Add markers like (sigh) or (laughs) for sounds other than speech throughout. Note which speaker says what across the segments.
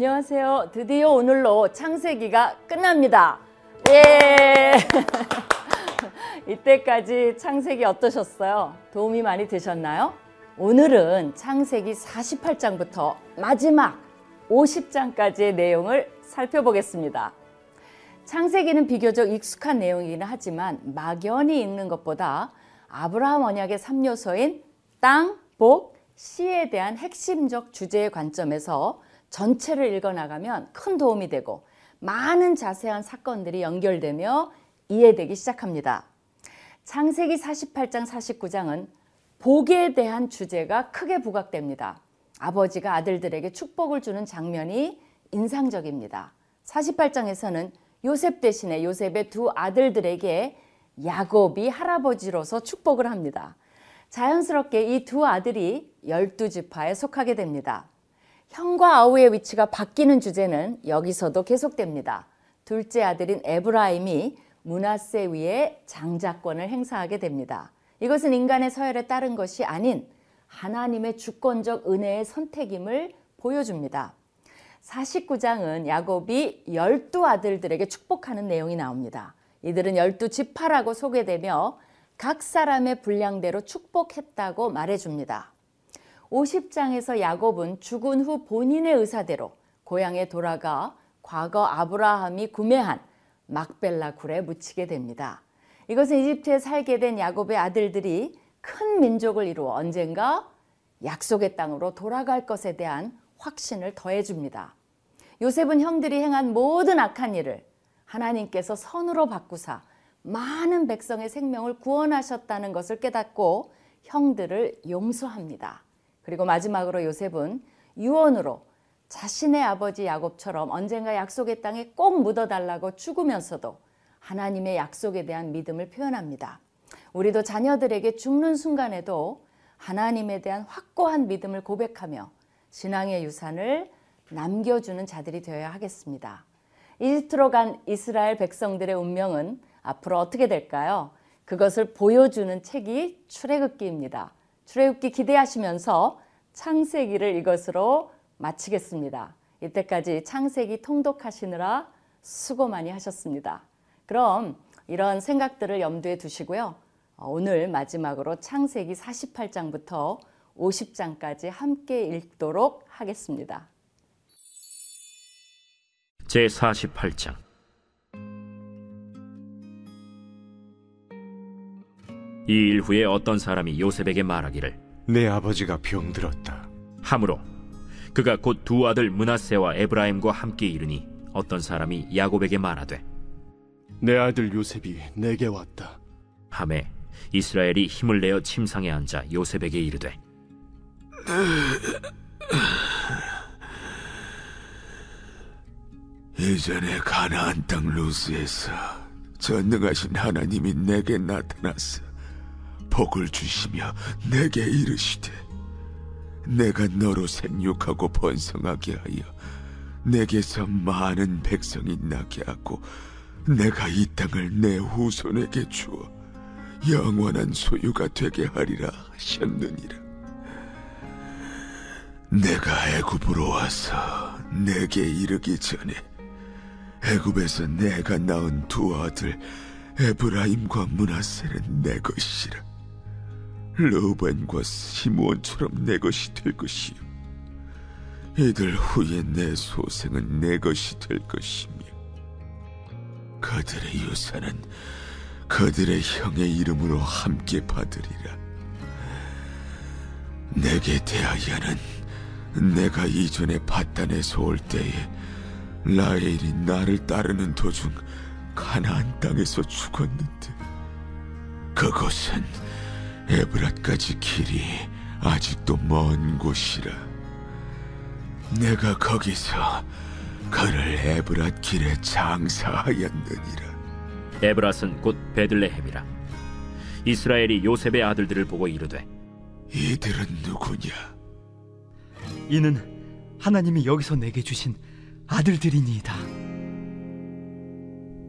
Speaker 1: 안녕하세요. 드디어 오늘로 창세기가 끝납니다. 예. (laughs) 이때까지 창세기 어떠셨어요? 도움이 많이 되셨나요? 오늘은 창세기 48장부터 마지막 50장까지의 내용을 살펴보겠습니다. 창세기는 비교적 익숙한 내용이긴 하지만 막연히 읽는 것보다 아브라함 언약의 3요소인 땅, 복, 시에 대한 핵심적 주제의 관점에서 전체를 읽어나가면 큰 도움이 되고 많은 자세한 사건들이 연결되며 이해되기 시작합니다. 창세기 48장 49장은 복에 대한 주제가 크게 부각됩니다. 아버지가 아들들에게 축복을 주는 장면이 인상적입니다. 48장에서는 요셉 대신에 요셉의 두 아들들에게 야곱이 할아버지로서 축복을 합니다. 자연스럽게 이 두 아들이 열두 지파에 속하게 됩니다. 형과 아우의 위치가 바뀌는 주제는 여기서도 계속됩니다. 둘째 아들인 에브라임이 문하세 위에 장자권을 행사하게 됩니다. 이것은 인간의 서열에 따른 것이 아닌 하나님의 주권적 은혜의 선택임을 보여줍니다. 49장은 야곱이 열두 아들들에게 축복하는 내용이 나옵니다. 이들은 열두 지파라고 소개되며 각 사람의 분량대로 축복했다고 말해줍니다. 50장에서 야곱은 죽은 후 본인의 의사대로 고향에 돌아가 과거 아브라함이 구매한 막벨라 굴에 묻히게 됩니다. 이것은 이집트에 살게 된 야곱의 아들들이 큰 민족을 이루어 언젠가 약속의 땅으로 돌아갈 것에 대한 확신을 더해줍니다. 요셉은 형들이 행한 모든 악한 일을 하나님께서 선으로 바꾸사 많은 백성의 생명을 구원하셨다는 것을 깨닫고 형들을 용서합니다. 그리고 마지막으로 요셉은 유언으로 자신의 아버지 야곱처럼 언젠가 약속의 땅에 꼭 묻어달라고 죽으면서도 하나님의 약속에 대한 믿음을 표현합니다. 우리도 자녀들에게 죽는 순간에도 하나님에 대한 확고한 믿음을 고백하며 신앙의 유산을 남겨주는 자들이 되어야 하겠습니다. 이집트로 간 이스라엘 백성들의 운명은 앞으로 어떻게 될까요? 그것을 보여주는 책이 출애굽기입니다. 출애굽기 기대하시면서 창세기를 이것으로 마치겠습니다. 이때까지 창세기 통독하시느라 수고 많이 하셨습니다. 그럼 이런 생각들을 염두에 두시고요. 오늘 마지막으로 창세기 48장부터 50장까지 함께 읽도록 하겠습니다.
Speaker 2: 제 48장 이 일 후에 어떤 사람이 요셉에게 말하기를
Speaker 3: 내 아버지가 병들었다.
Speaker 2: 함으로 그가 곧 두 아들 문하세와 에브라임과 함께 이르니 어떤 사람이 야곱에게 말하되
Speaker 3: 내 아들 요셉이 내게 왔다.
Speaker 2: 함에 이스라엘이 힘을 내어 침상에 앉아 요셉에게 이르되
Speaker 4: 예전에 가나안 땅 루스에서 전능하신 하나님이 내게 나타났어 복을 주시며 내게 이르시되 내가 너로 생육하고 번성하게 하여 내게서 많은 백성이 나게 하고 내가 이 땅을 내 후손에게 주어 영원한 소유가 되게 하리라 하셨느니라. 내가 애굽으로 와서 내게 이르기 전에 애굽에서 내가 낳은 두 아들 에브라임과 문하세는 내 것이라 르벤과 시므온처럼 내 것이 될 것이요. 이들 후에 내 소생은 내 것이 될 것이며 그들의 유산은 그들의 형의 이름으로 함께 받으리라. 내게 대하여는 내가 이전에 바단에서 올 때에 라헬이 나를 따르는 도중 가나안 땅에서 죽었는데 그곳은 에브랏까지 길이 아직도 먼 곳이라. 내가 거기서 그를 에브랏 길에 장사하였느니라.
Speaker 2: 에브랏은 곧 베들레헴이라. 이스라엘이 요셉의 아들들을 보고 이르되
Speaker 4: 이들은 누구냐?
Speaker 5: 이는 하나님이 여기서 내게 주신 아들들이니이다.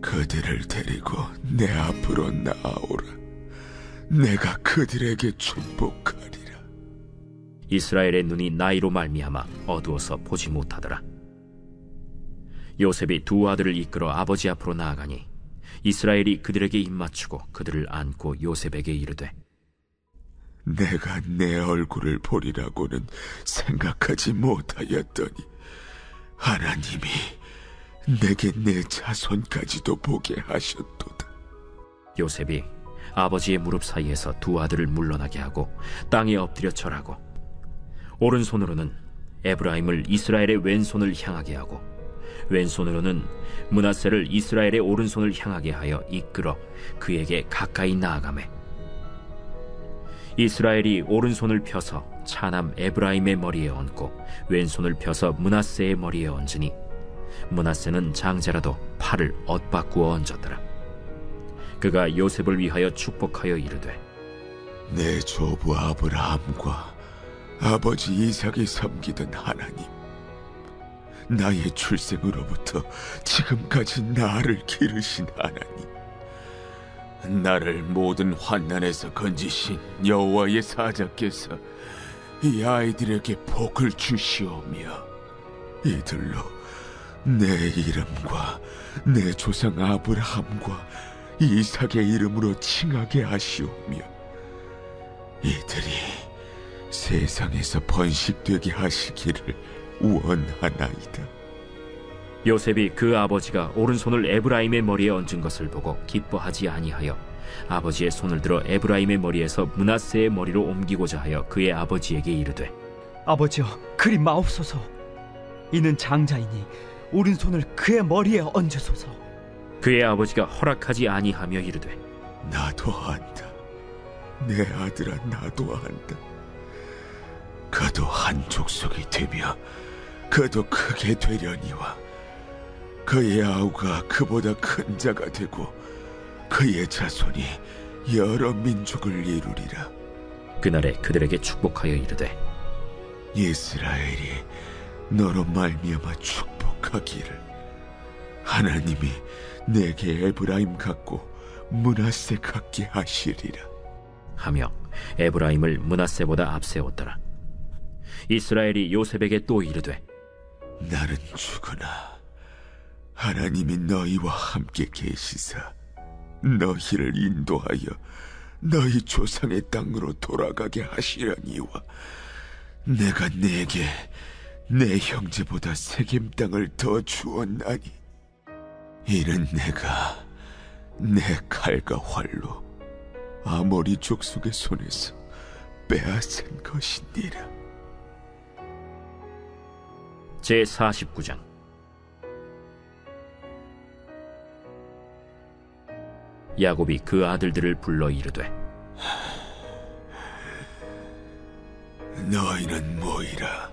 Speaker 4: 그들을 데리고 내 앞으로 나아오라 내가 그들에게 축복하리라
Speaker 2: 이스라엘의 눈이 나이로 말미암아 어두워서 보지 못하더라 요셉이 두 아들을 이끌어 아버지 앞으로 나아가니 이스라엘이 그들에게 입맞추고 그들을 안고 요셉에게 이르되
Speaker 4: 내가 내 얼굴을 보리라고는 생각하지 못하였더니 하나님이 내게 내 자손까지도 보게 하셨도다.
Speaker 2: 요셉이 아버지의 무릎 사이에서 두 아들을 물러나게 하고 땅에 엎드려 절하고 오른손으로는 에브라임을 이스라엘의 왼손을 향하게 하고 왼손으로는 문하세를 이스라엘의 오른손을 향하게 하여 이끌어 그에게 가까이 나아가매 이스라엘이 오른손을 펴서 차남 에브라임의 머리에 얹고 왼손을 펴서 문하세의 머리에 얹으니 문하세는 장자라도 팔을 엇바꾸어 얹었더라 그가 요셉을 위하여 축복하여 이르되
Speaker 4: 내 조부 아브라함과 아버지 이삭이 섬기던 하나님, 나의 출생으로부터 지금까지 나를 기르신 하나님, 나를 모든 환난에서 건지신 여호와의 사자께서 이 아이들에게 복을 주시오며 이들로 내 이름과 내 조상 아브라함과 이삭의 이름으로 칭하게 하시오며 이들이 세상에서 번식되게 하시기를 원하나이다.
Speaker 2: 요셉이 그 아버지가 오른손을 에브라임의 머리에 얹은 것을 보고 기뻐하지 아니하여 아버지의 손을 들어 에브라임의 머리에서 문하세의 머리로 옮기고자 하여 그의 아버지에게 이르되
Speaker 5: 아버지여 그리 마옵소서 이는 장자이니 오른손을 그의 머리에 얹으소서
Speaker 2: 그의 아버지가 허락하지 아니하며 이르되
Speaker 4: 나도 안다. 내 아들아 나도 안다. 그도 한 족속이 되며 그도 크게 되려니와 그의 아우가 그보다 큰 자가 되고 그의 자손이 여러 민족을 이루리라.
Speaker 2: 그날에 그들에게 축복하여 이르되
Speaker 4: 이스라엘이 너로 말미암아 축복하기를 하나님이 내게 에브라임 같고 문하세 같게 하시리라.
Speaker 2: 하며 에브라임을 문하세보다 앞세웠더라 이스라엘이 요셉에게 또 이르되
Speaker 4: 나는 죽으나 하나님이 너희와 함께 계시사 너희를 인도하여 너희 조상의 땅으로 돌아가게 하시려니와 내가 네게 내 형제보다 세겜 땅을 더 주었나니 이는 내가 내 칼과 활로 아모리 족속의 손에서 빼앗은 것이니라.
Speaker 2: 제 49장 야곱이 그 아들들을 불러 이르되
Speaker 4: 너희는 모이라.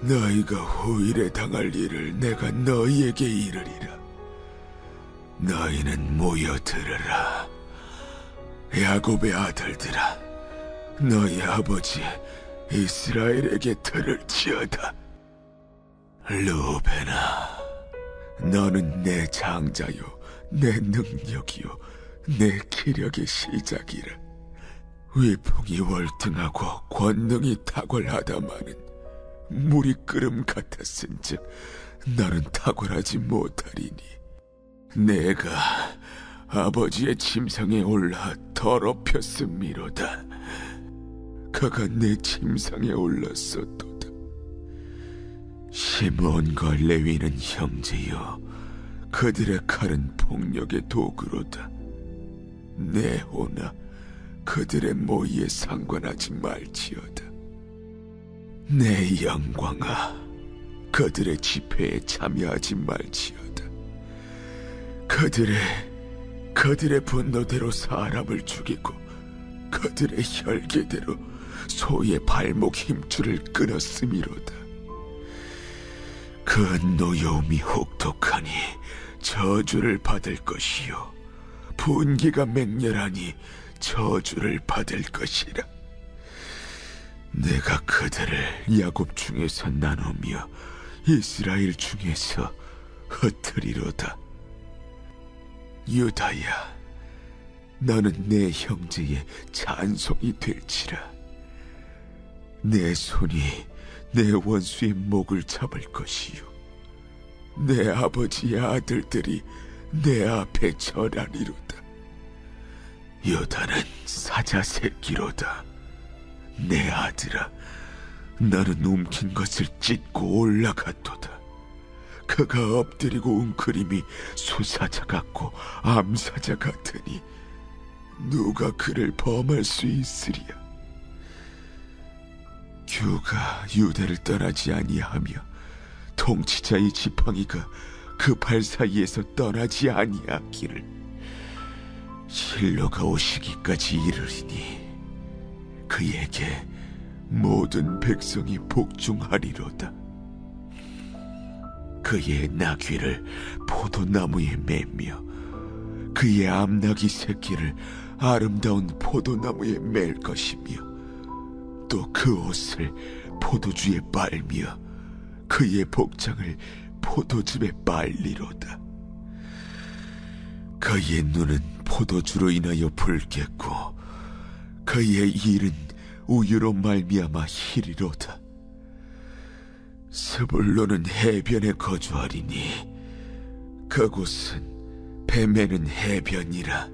Speaker 4: 너희가 후일에 당할 일을 내가 너희에게 이르리라. 너희는 모여 들으라. 야곱의 아들들아, 너희 아버지 이스라엘에게 들을지어다. 루벤아, 너는 내 장자요, 내 능력이요, 내 기력의 시작이라. 위풍이 월등하고 권능이 탁월하다마는 물이 끓음 같았은즉 너는 탁월하지 못하리니 내가 아버지의 침상에 올라 더럽혔음이로다 그가 내 침상에 올랐었도다 시므온과 레위는 형제여 그들의 칼은 폭력의 도구로다 내 호나 그들의 모의에 상관하지 말지어다. 내 영광아, 그들의 집회에 참여하지 말지어다. 그들의 그들의 분노대로 사람을 죽이고 그들의 혈계대로 소의 발목 힘줄을 끊었음이로다. 그 노여움이 혹독하니 저주를 받을 것이요 분기가 맹렬하니 저주를 받을 것이라. 내가 그들을 야곱 중에서 나누며 이스라엘 중에서 흩으리로다. 유다야, 너는 내 형제의 찬송이 될지라. 내 손이 내 원수의 목을 잡을 것이요. 내 아버지의 아들들이 내 앞에 절하리로다. 요단은 사자 새끼로다. 내 아들아, 나는 움킨 것을 찢고 올라갔도다. 그가 엎드리고 웅크림이 수사자 같고 암사자 같으니 누가 그를 범할 수 있으리야. 규가 유대를 떠나지 아니하며 통치자의 지팡이가 그 발 사이에서 떠나지 아니하기를 실로가 오시기까지 이르리니 그에게 모든 백성이 복종하리로다. 그의 나귀를 포도나무에 매며 그의 암나귀 새끼를 아름다운 포도나무에 맬 것이며 또 그 옷을 포도주에 빨며 그의 복장을 포도즙에 빨리로다. 그의 눈은 포도주로 인하여 붉겠고 그의 일은 우유로 말미암아 희리로다. 스불로는 해변에 거주하리니 그곳은 뱀에는 해변이라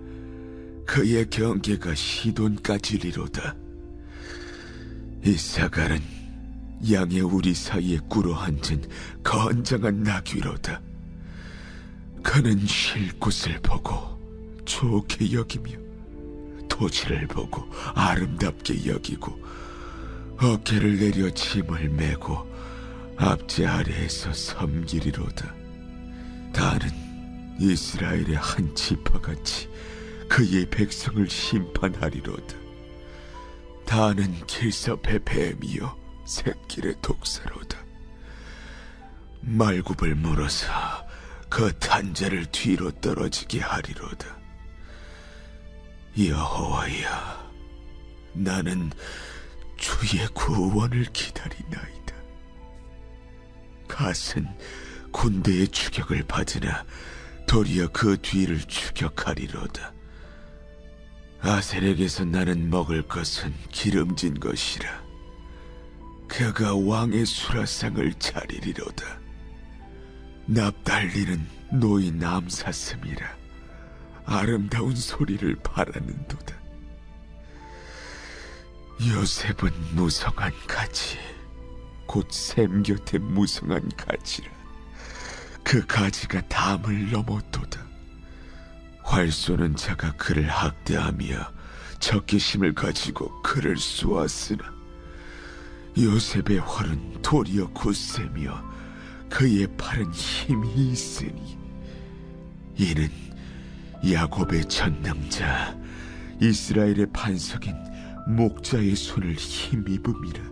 Speaker 4: 그의 경계가 시돈까지리로다. 이사갈은 양의 우리 사이에 꿇어 앉은 건장한 나귀로다. 그는 쉴 곳을 보고 좋게 여기며 토지를 보고 아름답게 여기고 어깨를 내려 짐을 메고 앞제 아래에서 섬기리로다. 다는 이스라엘의 한 지파같이 그의 백성을 심판하리로다. 다는 길섭의 뱀이요 새길의 독사로다. 말굽을 물어서 그 탄자를 뒤로 떨어지게 하리로다. 여호와야, 나는 주의 구원을 기다리나이다. 갓은 군대의 추격을 받으나 도리어 그 뒤를 추격하리로다. 아셀에게서 나는 먹을 것은 기름진 것이라. 그가 왕의 수라상을 차리리로다. 납달리는 노인 암사슴이라. 아름다운 소리를 바라는도다. 요셉은 무성한 가지, 곧 샘 곁에 무성한 가지라. 그 가지가 담을 넘었도다. 활 쏘는 자가 그를 학대하며 적개심을 가지고 그를 쏘았으나 요셉의 활은 도리어 굳세며 그의 팔은 힘이 있으니 이는 야곱의 전능자 이스라엘의 반석인 목자의 손을 힘입음이라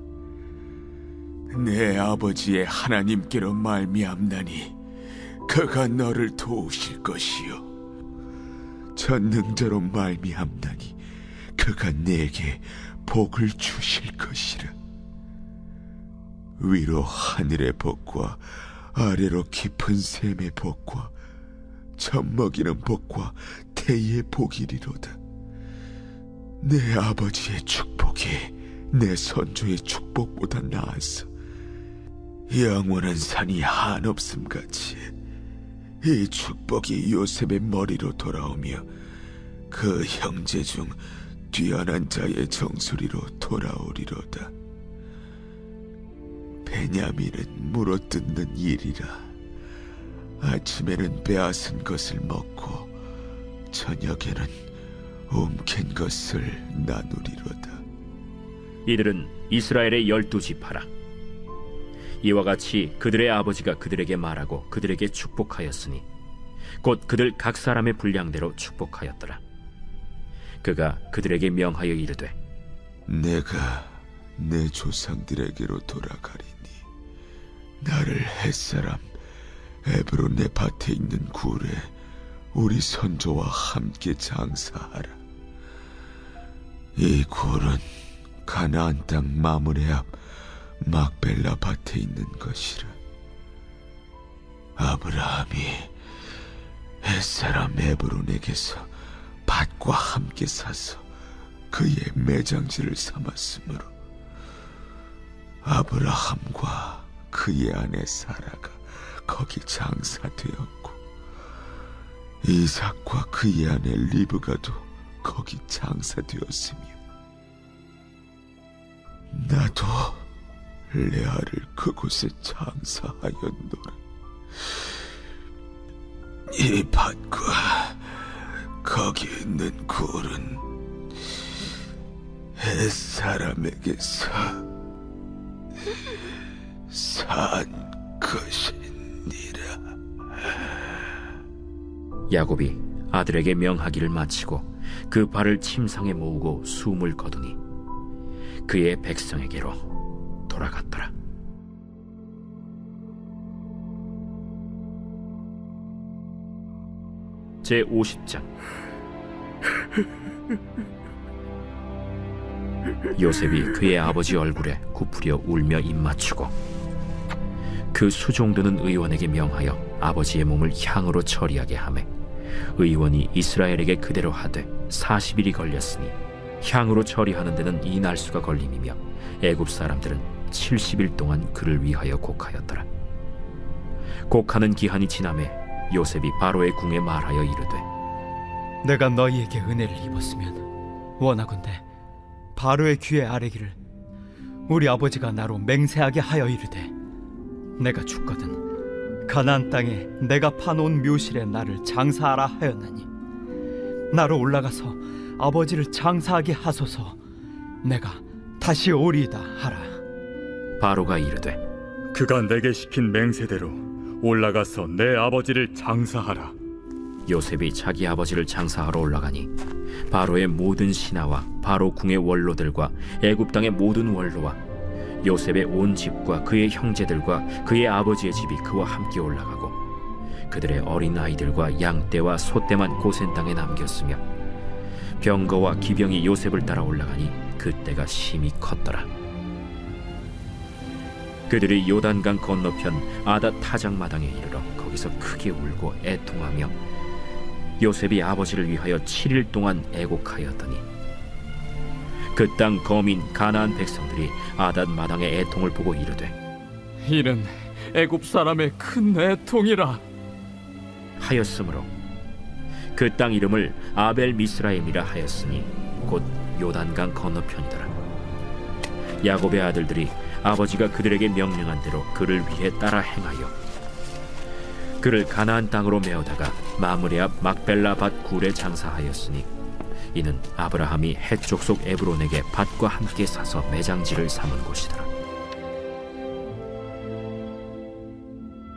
Speaker 4: 내 아버지의 하나님께로 말미암나니 그가 너를 도우실 것이요. 전능자로 말미암나니 그가 내게 복을 주실 것이라. 위로 하늘의 복과 아래로 깊은 샘의 복과 젖먹이는 복과 태의 복이리로다. 내 아버지의 축복이 내 선조의 축복보다 나아서 영원한 산이 한없음 같이 이 축복이 요셉의 머리로 돌아오며 그 형제 중 뛰어난 자의 정수리로 돌아오리로다. 베냐민은 물어뜯는 일이라 아침에는 빼앗은 것을 먹고 저녁에는 움킨 것을 나누리로다.
Speaker 2: 이들은 이스라엘의 열두 지파라. 이와 같이 그들의 아버지가 그들에게 말하고 그들에게 축복하였으니 곧 그들 각 사람의 분량대로 축복하였더라. 그가 그들에게 명하여 이르되
Speaker 4: 내가 내 조상들에게로 돌아가리니 나를 햇사람 에브론의 밭에 있는 굴에 우리 선조와 함께 장사하라. 이 굴은 가나안 땅 마므레 앞 막벨라 밭에 있는 것이라. 아브라함이 햇사람 에브론에게서 밭과 함께 사서 그의 매장지를 삼았으므로 아브라함과 그의 아내 사라가 거기 장사되었고 이삭과 그의 아내 리브가도 거기 장사되었으며 나도 레아를 그곳에 장사하였노라. 이 밭과 거기 있는 굴은 햇사람에게서 산 것이니라.
Speaker 2: 야곱이 아들에게 명하기를 마치고 그 발을 침상에 모으고 숨을 거두니 그의 백성에게로 돌아갔더라. 제 50장 요셉이 그의 아버지 얼굴에 굽으려 울며 입맞추고 그 수종드는 의원에게 명하여 아버지의 몸을 향으로 처리하게 하매 의원이 이스라엘에게 그대로 하되 40일이 걸렸으니 향으로 처리하는 데는 이 날수가 걸림이며 애굽 사람들은 70일 동안 그를 위하여 곡하였더라. 곡하는 기한이 지남에 요셉이 바로의 궁에 말하여 이르되
Speaker 5: 내가 너희에게 은혜를 입었으면 원하건대 바로의 귀에 아뢰기를 우리 아버지가 나로 맹세하게 하여 이르되 내가 죽거든 가나안 땅에 내가 파놓은 묘실에 나를 장사하라 하였나니 나로 올라가서 아버지를 장사하게 하소서. 내가 다시 오리이다 하라
Speaker 2: 바로가 이르되
Speaker 6: 그가 내게 시킨 맹세대로 올라가서 내 아버지를 장사하라.
Speaker 2: 요셉이 자기 아버지를 장사하러 올라가니 바로의 모든 신하와 바로 궁의 원로들과 애굽 땅의 모든 원로와 요셉의 온 집과 그의 형제들과 그의 아버지의 집이 그와 함께 올라가고 그들의 어린 아이들과 양떼와 소떼만 고센 땅에 남겼으며 병거와 기병이 요셉을 따라 올라가니 그때가 심히 컸더라. 그들이 요단강 건너편 아다 타작마당에 이르러 거기서 크게 울고 애통하며 요셉이 아버지를 위하여 7일 동안 애곡하였더니 그 땅 거민 가나안 백성들이 아닷 마당의 애통을 보고 이르되
Speaker 7: 이는 애굽 사람의 큰 애통이라.
Speaker 2: 하였으므로 그 땅 이름을 아벨 미스라임이라 하였으니 곧 요단강 건너편이더라. 야곱의 아들들이 아버지가 그들에게 명령한 대로 그를 위해 따라 행하여 그를 가나안 땅으로 메어다가 마므레 앞 막벨라 밭 굴에 장사하였으니 이는 아브라함이 해쪽 속 에브론에게 밭과 함께 사서 매장지를 삼은 곳이더라.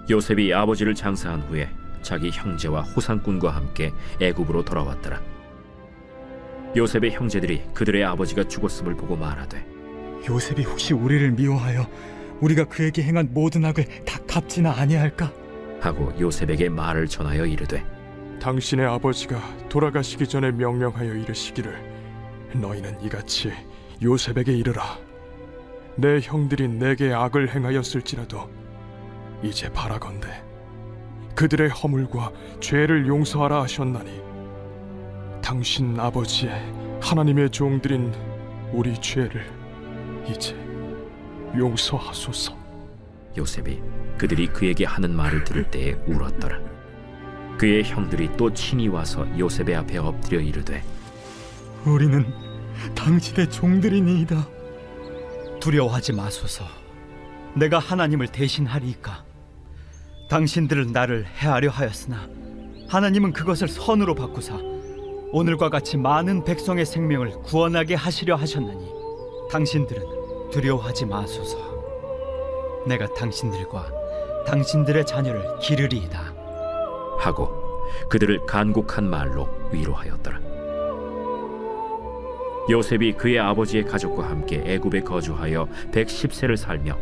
Speaker 2: 요셉이 아버지를 장사한 후에 자기 형제와 호상꾼과 함께 애굽으로 돌아왔더라. 요셉의 형제들이 그들의 아버지가 죽었음을 보고 말하되
Speaker 6: 요셉이 혹시 우리를 미워하여 우리가 그에게 행한 모든 악을 다 갚지나 아니할까?
Speaker 2: 하고 요셉에게 말을 전하여 이르되
Speaker 8: 당신의 아버지가 돌아가시기 전에 명령하여 이르시기를 너희는 이같이 요셉에게 이르라 내 형들이 내게 악을 행하였을지라도 이제 바라건대 그들의 허물과 죄를 용서하라 하셨나니 당신 아버지의 하나님의 종들인 우리 죄를 이제 용서하소서.
Speaker 2: 요셉이 그들이 그에게 하는 말을 들을 때에 울었더라. 그의 형들이 또 친히 와서 요셉의 앞에 엎드려 이르되
Speaker 6: 우리는 당신의 종들이니이다.
Speaker 5: 두려워하지 마소서. 내가 하나님을 대신하리이까? 당신들은 나를 해하려 하였으나 하나님은 그것을 선으로 바꾸사 오늘과 같이 많은 백성의 생명을 구원하게 하시려 하셨나니 당신들은 두려워하지 마소서. 내가 당신들과 당신들의 자녀를 기르리이다.
Speaker 2: 하고 그들을 간곡한 말로 위로하였더라. 요셉이 그의 아버지의 가족과 함께 애굽에 거주하여 110세를 살며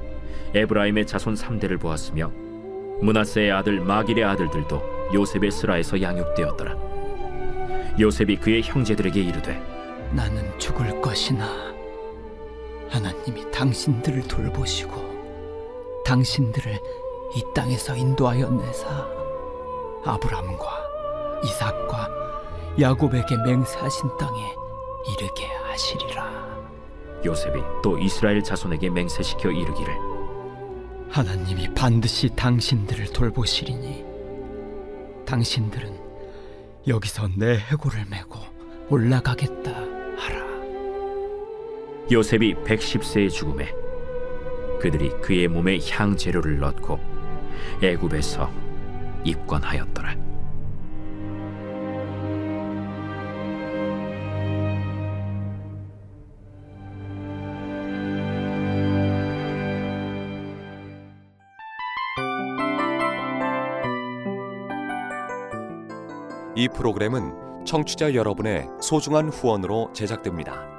Speaker 2: 에브라임의 자손 3대를 보았으며 문하세의 아들 마길의 아들들도 요셉의 스라에서 양육되었더라. 요셉이 그의 형제들에게 이르되
Speaker 5: 나는 죽을 것이나 하나님이 당신들을 돌보시고 당신들을 이 땅에서 인도하여 내사 아브람과 이삭과 야곱에게 맹세하신 땅에 이르게 하시리라
Speaker 2: 요셉이 또 이스라엘 자손에게 맹세시켜 이르기를
Speaker 5: 하나님이 반드시 당신들을 돌보시리니 당신들은 여기서 내 해골을 메고 올라가겠다.
Speaker 2: 요셉이 110세의 죽음에 그들이 그의 몸에 향재료를 넣고 애굽에서 입관하였더라.
Speaker 9: 이 프로그램은 청취자 여러분의 소중한 후원으로 제작됩니다.